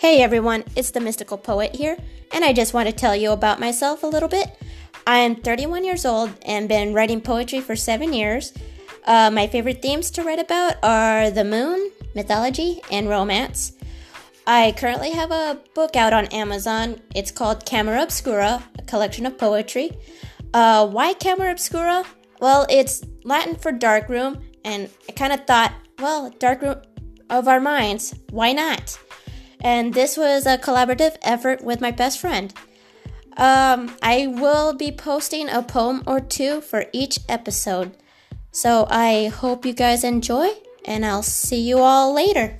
Hey everyone, it's the Mystical Poet here, and I just want to tell you about myself a little bit. I am 31 years old and been writing poetry for seven years. Uh, my favorite themes to write about are the moon, mythology, and romance. I currently have a book out on Amazon. It's called Camera Obscura, a collection of poetry. Uh, why Camera Obscura? Well, it's Latin for dark room, and I kind of thought, well, dark room of our minds, why not? And this was a collaborative effort with my best friend. Um, I will be posting a poem or two for each episode. So I hope you guys enjoy, and I'll see you all later.